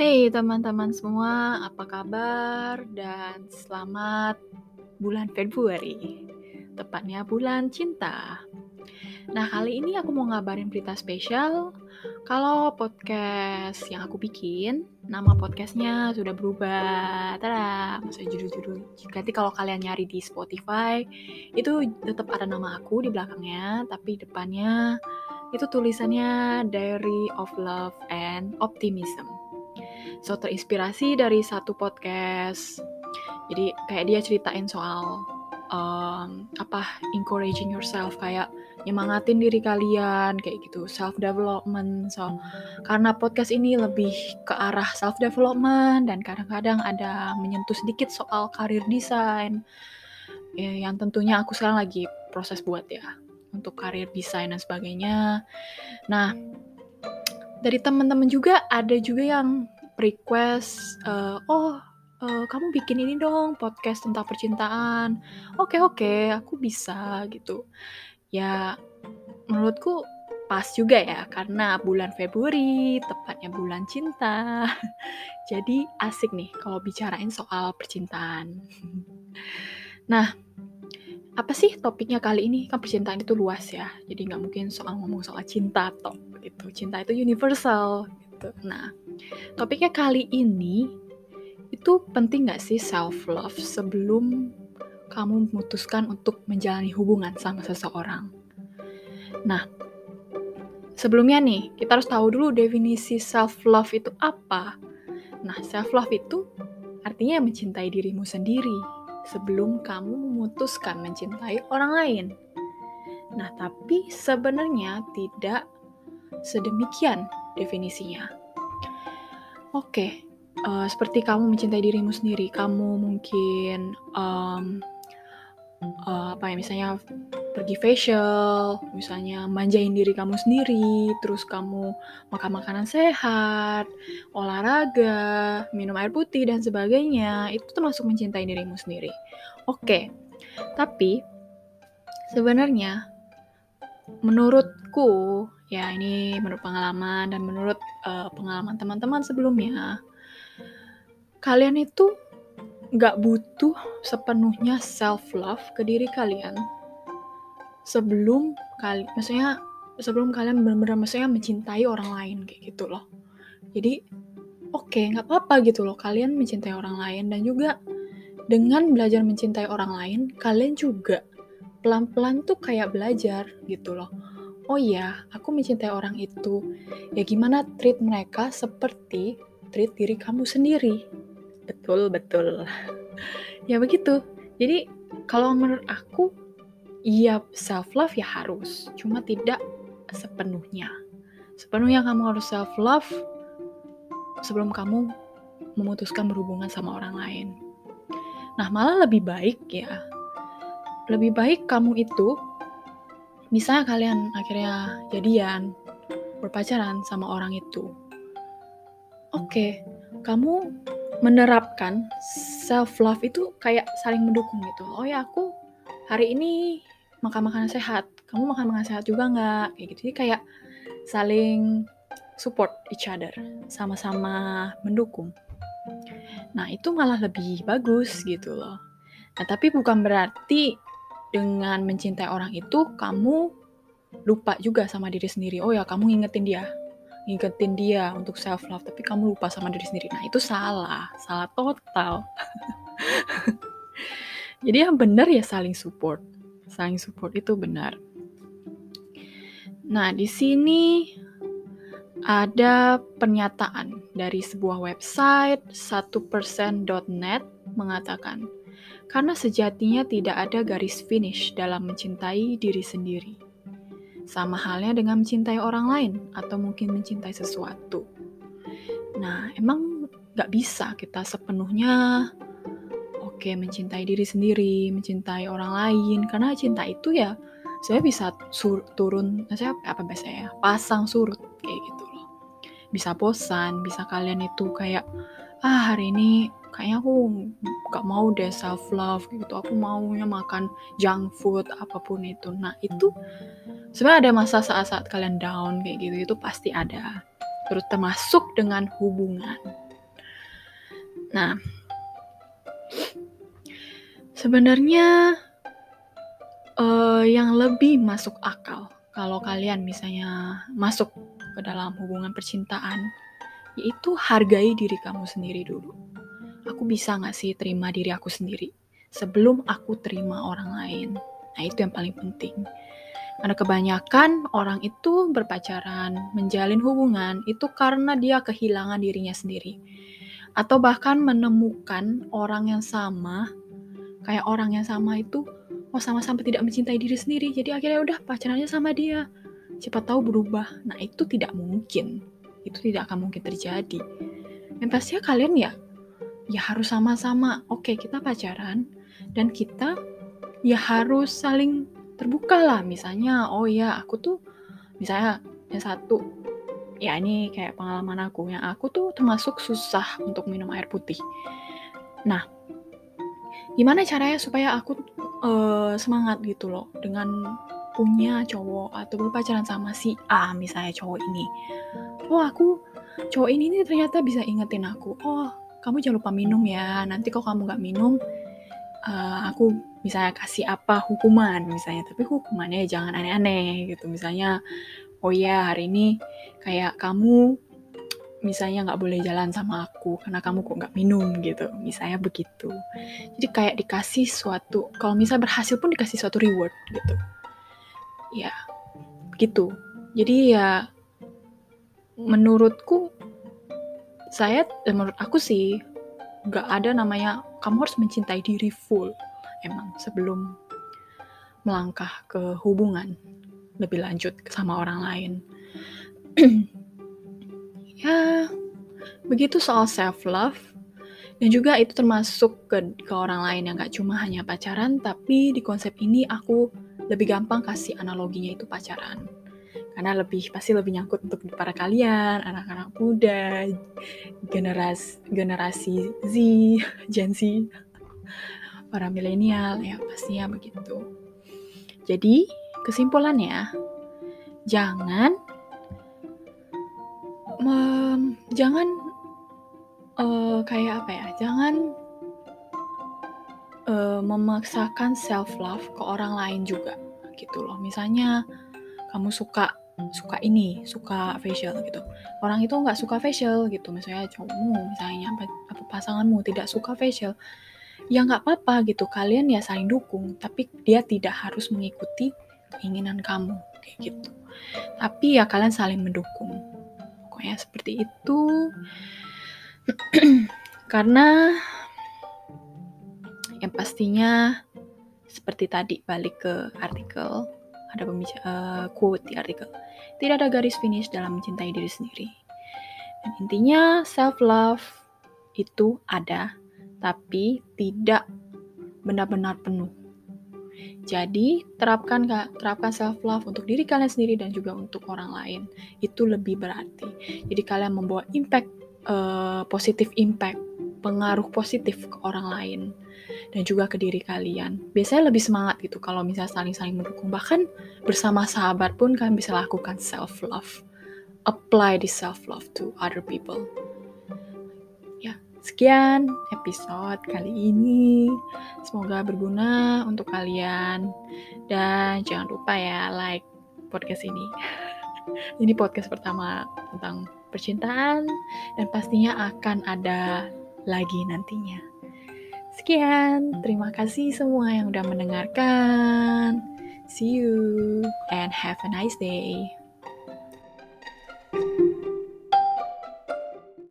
Hey teman-teman semua, apa kabar? Dan selamat bulan Februari, tepatnya bulan cinta. Nah, kali ini aku mau ngabarin berita spesial. Kalau podcast yang aku bikin, nama podcastnya sudah berubah. Tada, maksudnya judul-judul. Nanti kalau kalian nyari di Spotify, itu tetap ada nama aku di belakangnya, tapi depannya itu tulisannya Diary of Love and Optimism. So terinspirasi dari satu podcast. Jadi kayak dia ceritain soal um, apa encouraging yourself kayak nyemangatin diri kalian kayak gitu self development. So karena podcast ini lebih ke arah self development dan kadang-kadang ada menyentuh sedikit soal karir desain ya, yang tentunya aku sekarang lagi proses buat ya untuk karir desain dan sebagainya. Nah, dari teman-teman juga ada juga yang request, uh, oh uh, kamu bikin ini dong podcast tentang percintaan. Oke okay, oke, okay, aku bisa gitu. Ya, menurutku pas juga ya karena bulan Februari tepatnya bulan cinta. Jadi asik nih kalau bicarain soal percintaan. nah, apa sih topiknya kali ini? Kan percintaan itu luas ya, jadi nggak mungkin soal ngomong soal cinta toh gitu. Cinta itu universal gitu. Nah, topiknya kali ini itu penting nggak sih self love sebelum kamu memutuskan untuk menjalani hubungan sama seseorang? Nah, sebelumnya nih kita harus tahu dulu definisi self love itu apa. Nah, self love itu artinya mencintai dirimu sendiri sebelum kamu memutuskan mencintai orang lain. Nah, tapi sebenarnya tidak sedemikian definisinya. Oke, uh, seperti kamu mencintai dirimu sendiri, kamu mungkin um, uh, apa ya misalnya pergi facial, misalnya manjain diri kamu sendiri, terus kamu makan makanan sehat, olahraga, minum air putih dan sebagainya, itu termasuk mencintai dirimu sendiri. Oke. Tapi sebenarnya menurutku ya ini menurut pengalaman dan menurut uh, pengalaman teman-teman sebelumnya kalian itu nggak butuh sepenuhnya self love ke diri kalian sebelum kali maksudnya sebelum kalian benar-benar maksudnya mencintai orang lain kayak gitu loh. Jadi oke okay, nggak apa-apa gitu loh kalian mencintai orang lain dan juga dengan belajar mencintai orang lain kalian juga pelan-pelan tuh kayak belajar gitu loh oh iya aku mencintai orang itu. Ya gimana treat mereka seperti treat diri kamu sendiri? Betul betul. Ya begitu. Jadi kalau menurut aku iya self love ya harus. Cuma tidak sepenuhnya. Sepenuhnya kamu harus self love sebelum kamu memutuskan berhubungan sama orang lain. Nah malah lebih baik ya. Lebih baik kamu itu misalnya kalian akhirnya jadian berpacaran sama orang itu oke okay, kamu menerapkan self love itu kayak saling mendukung gitu. Oh ya aku hari ini makan makanan sehat, kamu makan makanan sehat juga nggak? Kayak gitu. Jadi kayak saling support each other, sama-sama mendukung. Nah itu malah lebih bagus gitu loh. Nah tapi bukan berarti dengan mencintai orang itu kamu lupa juga sama diri sendiri. Oh ya kamu ngingetin dia, ngingetin dia untuk self love tapi kamu lupa sama diri sendiri. Nah itu salah. Salah total. Jadi yang benar ya saling support. Saling support itu benar. Nah di sini ada pernyataan dari sebuah website 1%.net mengatakan karena sejatinya tidak ada garis finish dalam mencintai diri sendiri sama halnya dengan mencintai orang lain atau mungkin mencintai sesuatu. Nah, emang gak bisa kita sepenuhnya oke okay, mencintai diri sendiri, mencintai orang lain karena cinta itu ya saya bisa sur turun, saya apa biasanya pasang surut kayak gitu loh. Bisa bosan, bisa kalian itu kayak ah hari ini kayaknya aku gak mau deh self love gitu. Aku maunya makan junk food apa pun itu. Nah itu sebenarnya ada masa saat-saat kalian down kayak gitu itu pasti ada. Terus termasuk dengan hubungan. Nah, sebenarnya uh, yang lebih masuk akal kalau kalian misalnya masuk ke dalam hubungan percintaan, yaitu hargai diri kamu sendiri dulu. Aku bisa nggak sih terima diri aku sendiri sebelum aku terima orang lain? Nah itu yang paling penting. Karena kebanyakan orang itu berpacaran, menjalin hubungan itu karena dia kehilangan dirinya sendiri. Atau bahkan menemukan orang yang sama, kayak orang yang sama itu, oh sama-sama tidak mencintai diri sendiri, jadi akhirnya udah pacarannya sama dia. Siapa tahu berubah. Nah itu tidak mungkin. Itu tidak akan mungkin terjadi. Yang pastinya kalian ya, ya harus sama-sama. Oke kita pacaran, dan kita ya harus saling terbuka lah. Misalnya oh ya aku tuh misalnya yang satu ya ini kayak pengalaman aku yang aku tuh termasuk susah untuk minum air putih. Nah gimana caranya supaya aku uh, semangat gitu loh dengan punya cowok atau berpacaran sama si A misalnya cowok ini. Oh aku cowok ini ternyata bisa ingetin aku. Oh kamu jangan lupa minum ya. Nanti kok kamu nggak minum uh, aku misalnya kasih apa hukuman misalnya. Tapi hukumannya jangan aneh-aneh gitu. Misalnya oh ya hari ini kayak kamu misalnya nggak boleh jalan sama aku karena kamu kok nggak minum gitu. Misalnya begitu. Jadi kayak dikasih suatu kalau misalnya berhasil pun dikasih suatu reward gitu. Ya begitu. Jadi ya menurutku saya eh, menurut aku sih nggak ada namanya kamu harus mencintai diri full emang sebelum melangkah ke hubungan lebih lanjut sama orang lain. ya, begitu soal self love dan juga itu termasuk ke, ke orang lain yang gak cuma hanya pacaran, tapi di konsep ini aku lebih gampang kasih analoginya itu pacaran. Karena lebih pasti lebih nyangkut untuk para kalian, anak-anak muda, generasi generasi Z, Gen Z para milenial ya pastinya begitu. Jadi kesimpulannya jangan mem, jangan uh, kayak apa ya jangan uh, memaksakan self love ke orang lain juga gitu loh misalnya kamu suka suka ini suka facial gitu. Orang itu nggak suka facial gitu. Misalnya cowokmu misalnya apa pasanganmu tidak suka facial ya nggak apa-apa gitu. Kalian ya saling dukung tapi dia tidak harus mengikuti keinginan kamu kayak gitu. Tapi ya kalian saling mendukung. Pokoknya seperti itu. Karena yang pastinya seperti tadi balik ke artikel ada pembicara uh, quote di artikel tidak ada garis finish dalam mencintai diri sendiri dan intinya self love itu ada tapi tidak benar-benar penuh. Jadi, terapkan terapkan self love untuk diri kalian sendiri dan juga untuk orang lain. Itu lebih berarti. Jadi kalian membawa impact uh, positif impact, pengaruh positif ke orang lain dan juga ke diri kalian. Biasanya lebih semangat gitu kalau misalnya saling-saling mendukung. Bahkan bersama sahabat pun kalian bisa lakukan self love. Apply the self love to other people. Sekian episode kali ini. Semoga berguna untuk kalian. Dan jangan lupa ya like podcast ini. ini podcast pertama tentang percintaan dan pastinya akan ada lagi nantinya. Sekian, terima kasih semua yang udah mendengarkan. See you and have a nice day.